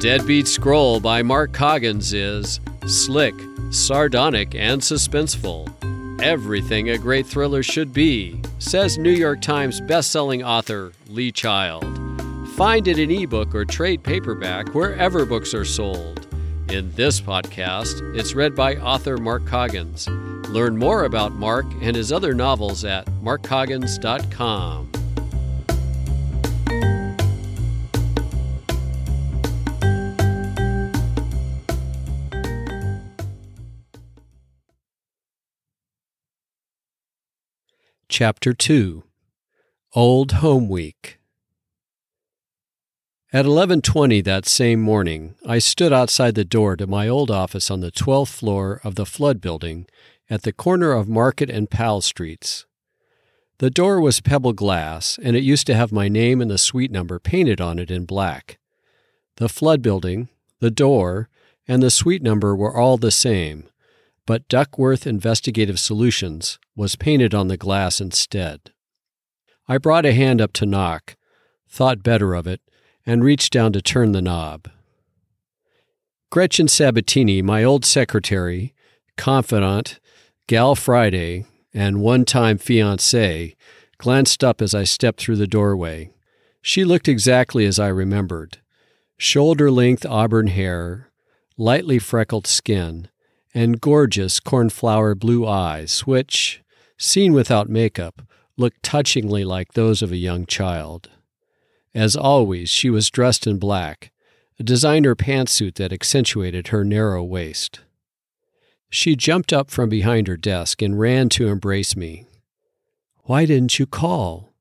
Dead Beat Scroll by Mark Coggins is slick, sardonic, and suspenseful. Everything a great thriller should be, says New York Times bestselling author Lee Child. Find it in ebook or trade paperback wherever books are sold. In this podcast, it's read by author Mark Coggins. Learn more about Mark and his other novels at markcoggins.com. Chapter 2 Old Home Week At 11:20 that same morning, I stood outside the door to my old office on the 12th floor of the Flood building at the corner of Market and Powell Streets. The door was pebble glass, and it used to have my name and the suite number painted on it in black. The Flood building, the door, and the suite number were all the same, but Duckworth Investigative Solutions was painted on the glass instead. I brought a hand up to knock, thought better of it, and reached down to turn the knob. Gretchen Sabatini, my old secretary, confidant, gal Friday, and one time fiancée, glanced up as I stepped through the doorway. She looked exactly as I remembered shoulder length auburn hair, lightly freckled skin, and gorgeous cornflower blue eyes, which, seen without makeup, looked touchingly like those of a young child. As always, she was dressed in black, a designer pantsuit that accentuated her narrow waist. She jumped up from behind her desk and ran to embrace me. Why didn't you call?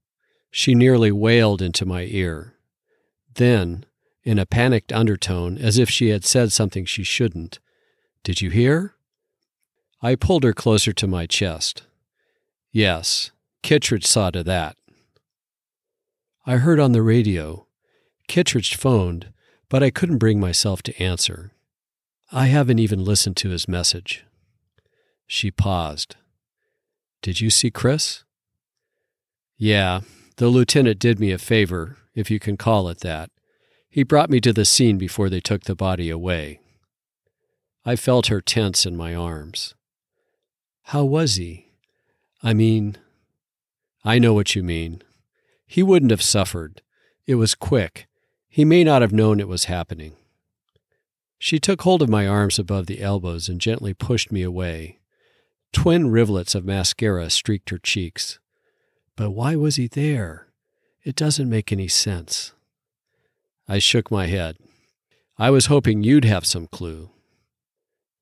She nearly wailed into my ear. Then, in a panicked undertone, as if she had said something she shouldn't, Did you hear? I pulled her closer to my chest. Yes, Kittredge saw to that. I heard on the radio. Kittredge phoned, but I couldn't bring myself to answer. I haven't even listened to his message. She paused. Did you see Chris? Yeah, the lieutenant did me a favor, if you can call it that. He brought me to the scene before they took the body away. I felt her tense in my arms. How was he? I mean, I know what you mean. He wouldn't have suffered. It was quick. He may not have known it was happening. She took hold of my arms above the elbows and gently pushed me away. Twin rivulets of mascara streaked her cheeks. But why was he there? It doesn't make any sense. I shook my head. I was hoping you'd have some clue.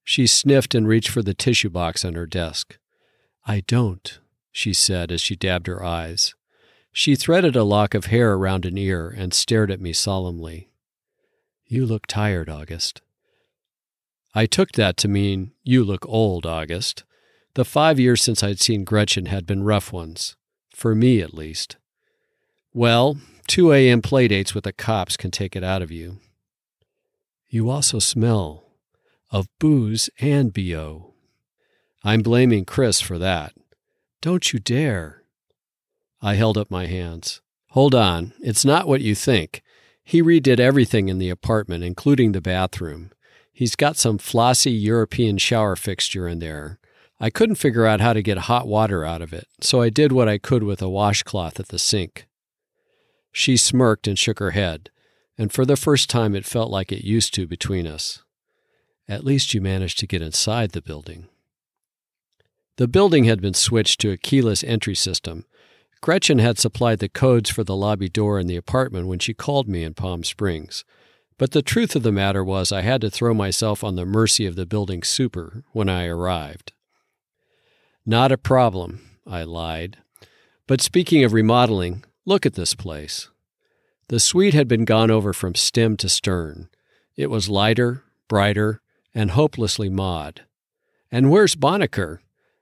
She sniffed and reached for the tissue box on her desk. I don't, she said as she dabbed her eyes. She threaded a lock of hair around an ear and stared at me solemnly. You look tired, August. I took that to mean, You look old, August. The five years since I'd seen Gretchen had been rough ones, for me at least. Well, 2 a.m. playdates with the cops can take it out of you. You also smell of booze and BO. I'm blaming Chris for that. Don't you dare. I held up my hands. Hold on, it's not what you think. He redid everything in the apartment, including the bathroom. He's got some flossy European shower fixture in there. I couldn't figure out how to get hot water out of it, so I did what I could with a washcloth at the sink. She smirked and shook her head, and for the first time it felt like it used to between us. At least you managed to get inside the building. The building had been switched to a keyless entry system. Gretchen had supplied the codes for the lobby door in the apartment when she called me in Palm Springs. But the truth of the matter was, I had to throw myself on the mercy of the building super when I arrived. Not a problem, I lied. But speaking of remodeling, look at this place. The suite had been gone over from stem to stern. It was lighter, brighter, and hopelessly mod. And where's Bonaker?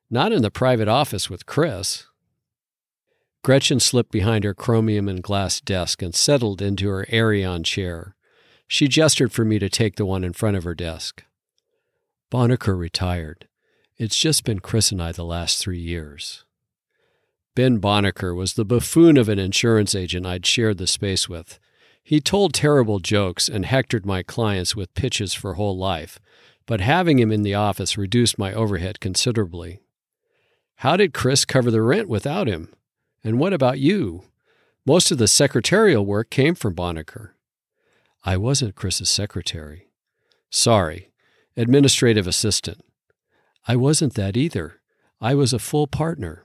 Not in the private office with Chris. Gretchen slipped behind her chromium and glass desk and settled into her Aeron chair. She gestured for me to take the one in front of her desk. Bonaker retired. It's just been Chris and I the last three years. Ben Bonaker was the buffoon of an insurance agent I'd shared the space with. He told terrible jokes and hectored my clients with pitches for whole life, but having him in the office reduced my overhead considerably. How did Chris cover the rent without him? And what about you? Most of the secretarial work came from Bonacker. I wasn't Chris's secretary. Sorry, administrative assistant. I wasn't that either. I was a full partner.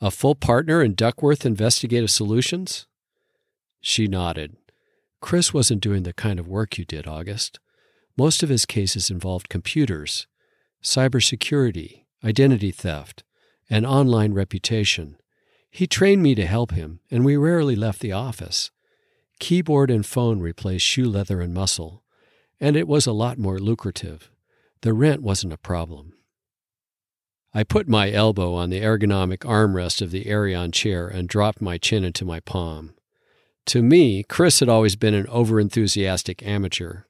A full partner in Duckworth Investigative Solutions? She nodded. Chris wasn't doing the kind of work you did, August. Most of his cases involved computers, cybersecurity, identity theft, and online reputation. He trained me to help him, and we rarely left the office. Keyboard and phone replaced shoe leather and muscle, and it was a lot more lucrative. The rent wasn't a problem. I put my elbow on the ergonomic armrest of the Aeron chair and dropped my chin into my palm. To me, Chris had always been an overenthusiastic amateur.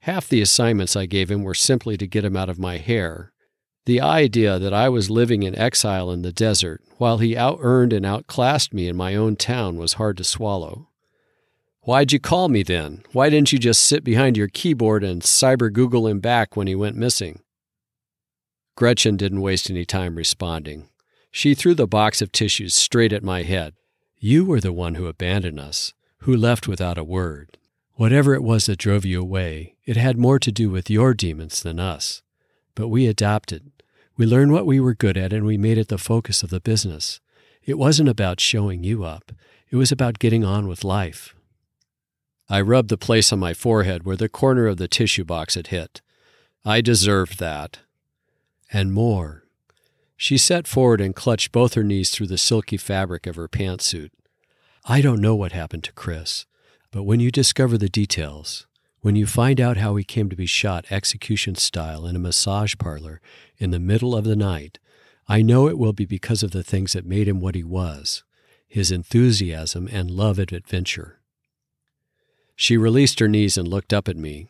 Half the assignments I gave him were simply to get him out of my hair. The idea that I was living in exile in the desert while he out earned and outclassed me in my own town was hard to swallow. Why'd you call me then? Why didn't you just sit behind your keyboard and cyber Google him back when he went missing? Gretchen didn't waste any time responding. She threw the box of tissues straight at my head. You were the one who abandoned us, who left without a word. Whatever it was that drove you away, it had more to do with your demons than us. But we adapted. We learned what we were good at and we made it the focus of the business. It wasn't about showing you up, it was about getting on with life. I rubbed the place on my forehead where the corner of the tissue box had hit. I deserved that and more. She sat forward and clutched both her knees through the silky fabric of her pantsuit. I don't know what happened to Chris, but when you discover the details, when you find out how he came to be shot execution style in a massage parlor in the middle of the night, I know it will be because of the things that made him what he was his enthusiasm and love of adventure. She released her knees and looked up at me.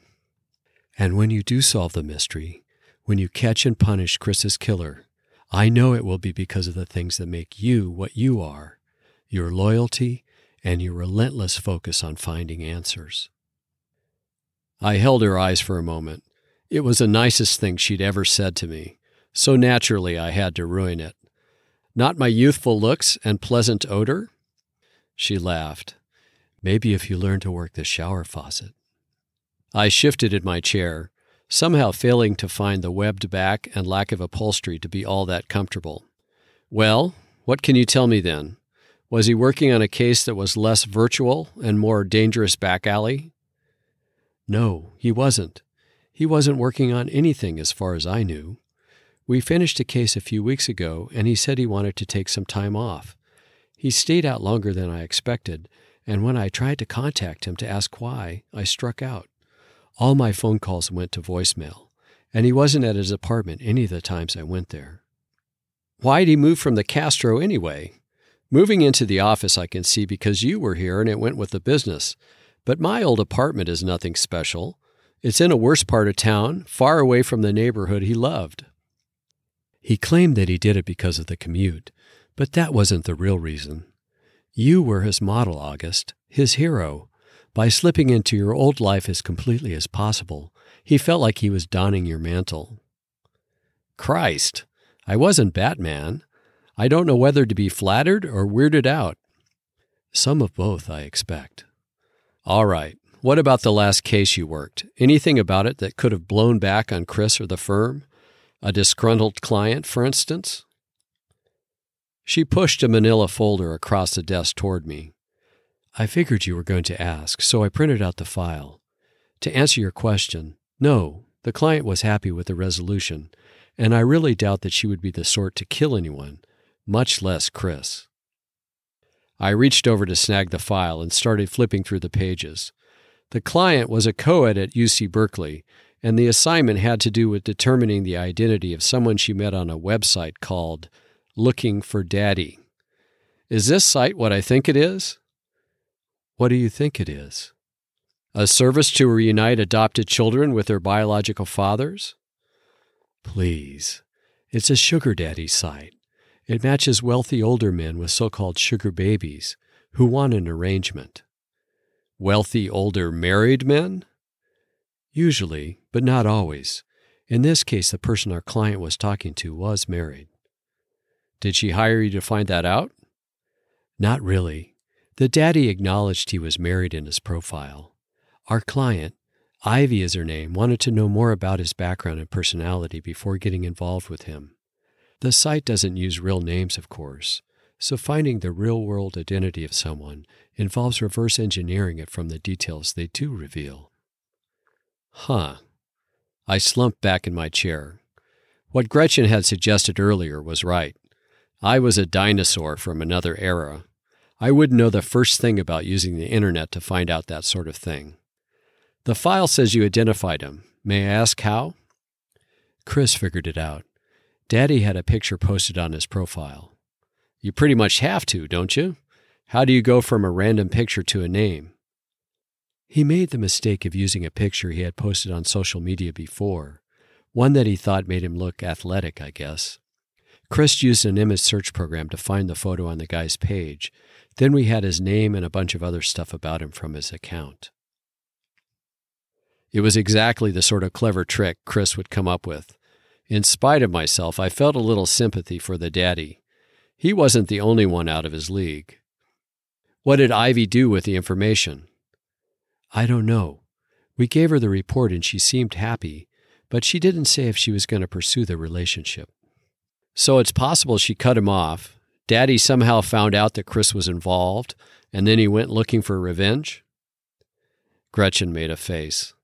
And when you do solve the mystery, when you catch and punish Chris's killer, I know it will be because of the things that make you what you are your loyalty and your relentless focus on finding answers. I held her eyes for a moment. It was the nicest thing she'd ever said to me, so naturally I had to ruin it. Not my youthful looks and pleasant odor? She laughed. Maybe if you learn to work the shower faucet. I shifted in my chair, somehow failing to find the webbed back and lack of upholstery to be all that comfortable. Well, what can you tell me then? Was he working on a case that was less virtual and more dangerous back alley? No, he wasn't. He wasn't working on anything as far as I knew. We finished a case a few weeks ago, and he said he wanted to take some time off. He stayed out longer than I expected, and when I tried to contact him to ask why, I struck out. All my phone calls went to voicemail, and he wasn't at his apartment any of the times I went there. Why'd he move from the Castro anyway? Moving into the office I can see because you were here and it went with the business. But my old apartment is nothing special. It's in a worse part of town, far away from the neighborhood he loved. He claimed that he did it because of the commute, but that wasn't the real reason. You were his model, August, his hero, by slipping into your old life as completely as possible, he felt like he was donning your mantle. Christ, I wasn't Batman. I don't know whether to be flattered or weirded out. Some of both, I expect. All right. What about the last case you worked? Anything about it that could have blown back on Chris or the firm? A disgruntled client, for instance? She pushed a manila folder across the desk toward me. I figured you were going to ask, so I printed out the file. To answer your question, no, the client was happy with the resolution, and I really doubt that she would be the sort to kill anyone, much less Chris. I reached over to snag the file and started flipping through the pages. The client was a co ed at UC Berkeley, and the assignment had to do with determining the identity of someone she met on a website called Looking for Daddy. Is this site what I think it is? What do you think it is? A service to reunite adopted children with their biological fathers? Please. It's a sugar daddy site. It matches wealthy older men with so called sugar babies who want an arrangement. Wealthy older married men? Usually, but not always. In this case, the person our client was talking to was married. Did she hire you to find that out? Not really. The daddy acknowledged he was married in his profile. Our client, Ivy is her name, wanted to know more about his background and personality before getting involved with him. The site doesn't use real names, of course, so finding the real world identity of someone involves reverse engineering it from the details they do reveal. Huh. I slumped back in my chair. What Gretchen had suggested earlier was right. I was a dinosaur from another era. I wouldn't know the first thing about using the internet to find out that sort of thing. The file says you identified him. May I ask how? Chris figured it out. Daddy had a picture posted on his profile. You pretty much have to, don't you? How do you go from a random picture to a name? He made the mistake of using a picture he had posted on social media before, one that he thought made him look athletic, I guess. Chris used an image search program to find the photo on the guy's page. Then we had his name and a bunch of other stuff about him from his account. It was exactly the sort of clever trick Chris would come up with. In spite of myself, I felt a little sympathy for the daddy. He wasn't the only one out of his league. What did Ivy do with the information? I don't know. We gave her the report and she seemed happy, but she didn't say if she was going to pursue the relationship. So it's possible she cut him off. Daddy somehow found out that Chris was involved, and then he went looking for revenge? Gretchen made a face.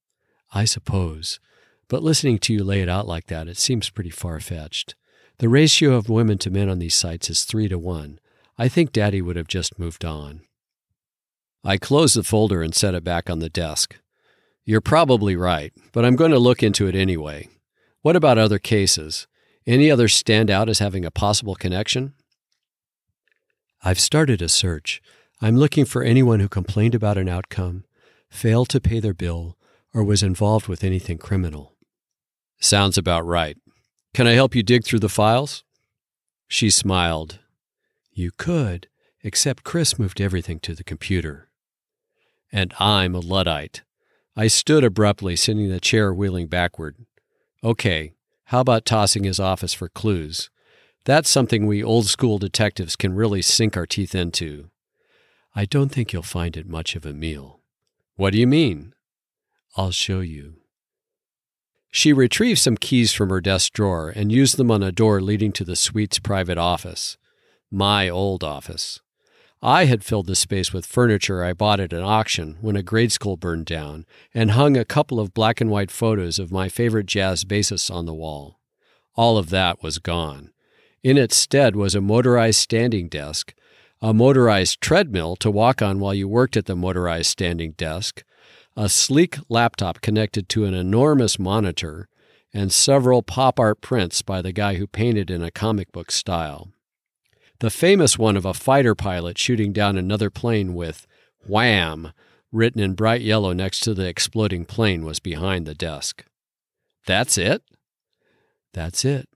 I suppose. But listening to you lay it out like that, it seems pretty far fetched. The ratio of women to men on these sites is three to one. I think Daddy would have just moved on. I closed the folder and set it back on the desk. You're probably right, but I'm going to look into it anyway. What about other cases? Any others stand out as having a possible connection? I've started a search. I'm looking for anyone who complained about an outcome, failed to pay their bill, or was involved with anything criminal. Sounds about right. Can I help you dig through the files? She smiled. You could, except Chris moved everything to the computer. And I'm a Luddite. I stood abruptly, sending the chair wheeling backward. Okay, how about tossing his office for clues? That's something we old school detectives can really sink our teeth into. I don't think you'll find it much of a meal. What do you mean? I'll show you. She retrieved some keys from her desk drawer and used them on a door leading to the suite's private office. My old office. I had filled the space with furniture I bought at an auction when a grade school burned down and hung a couple of black and white photos of my favorite jazz bassists on the wall. All of that was gone. In its stead was a motorized standing desk, a motorized treadmill to walk on while you worked at the motorized standing desk, a sleek laptop connected to an enormous monitor, and several pop art prints by the guy who painted in a comic book style. The famous one of a fighter pilot shooting down another plane with Wham! written in bright yellow next to the exploding plane was behind the desk. That's it? That's it.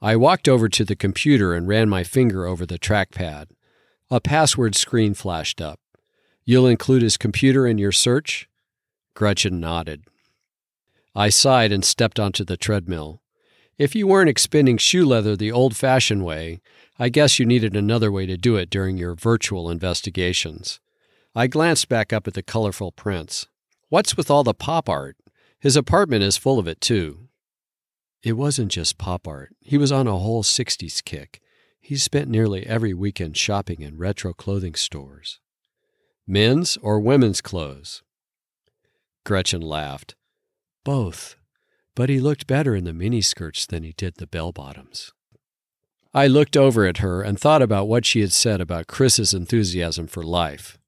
I walked over to the computer and ran my finger over the trackpad. A password screen flashed up. You'll include his computer in your search? Gretchen nodded. I sighed and stepped onto the treadmill. If you weren't expending shoe leather the old fashioned way, I guess you needed another way to do it during your virtual investigations. I glanced back up at the colorful prints. What's with all the pop art? His apartment is full of it, too. It wasn't just pop art. He was on a whole 60s kick. He spent nearly every weekend shopping in retro clothing stores. Men's or women's clothes? Gretchen laughed. Both. But he looked better in the miniskirts than he did the bell bottoms. I looked over at her and thought about what she had said about Chris's enthusiasm for life.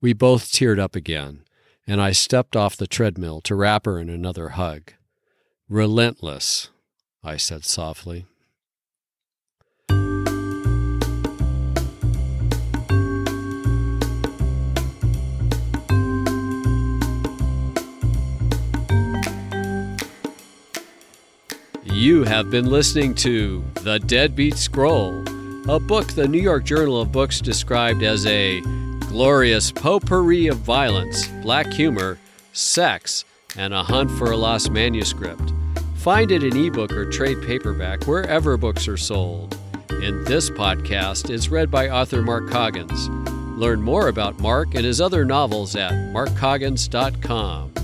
We both teared up again, and I stepped off the treadmill to wrap her in another hug. Relentless, I said softly. You have been listening to The Dead Beat Scroll, a book the New York Journal of Books described as a glorious potpourri of violence, black humor, sex, and a hunt for a lost manuscript. Find it in ebook or trade paperback wherever books are sold. In this podcast is read by author Mark Coggins. Learn more about Mark and his other novels at markcoggins.com.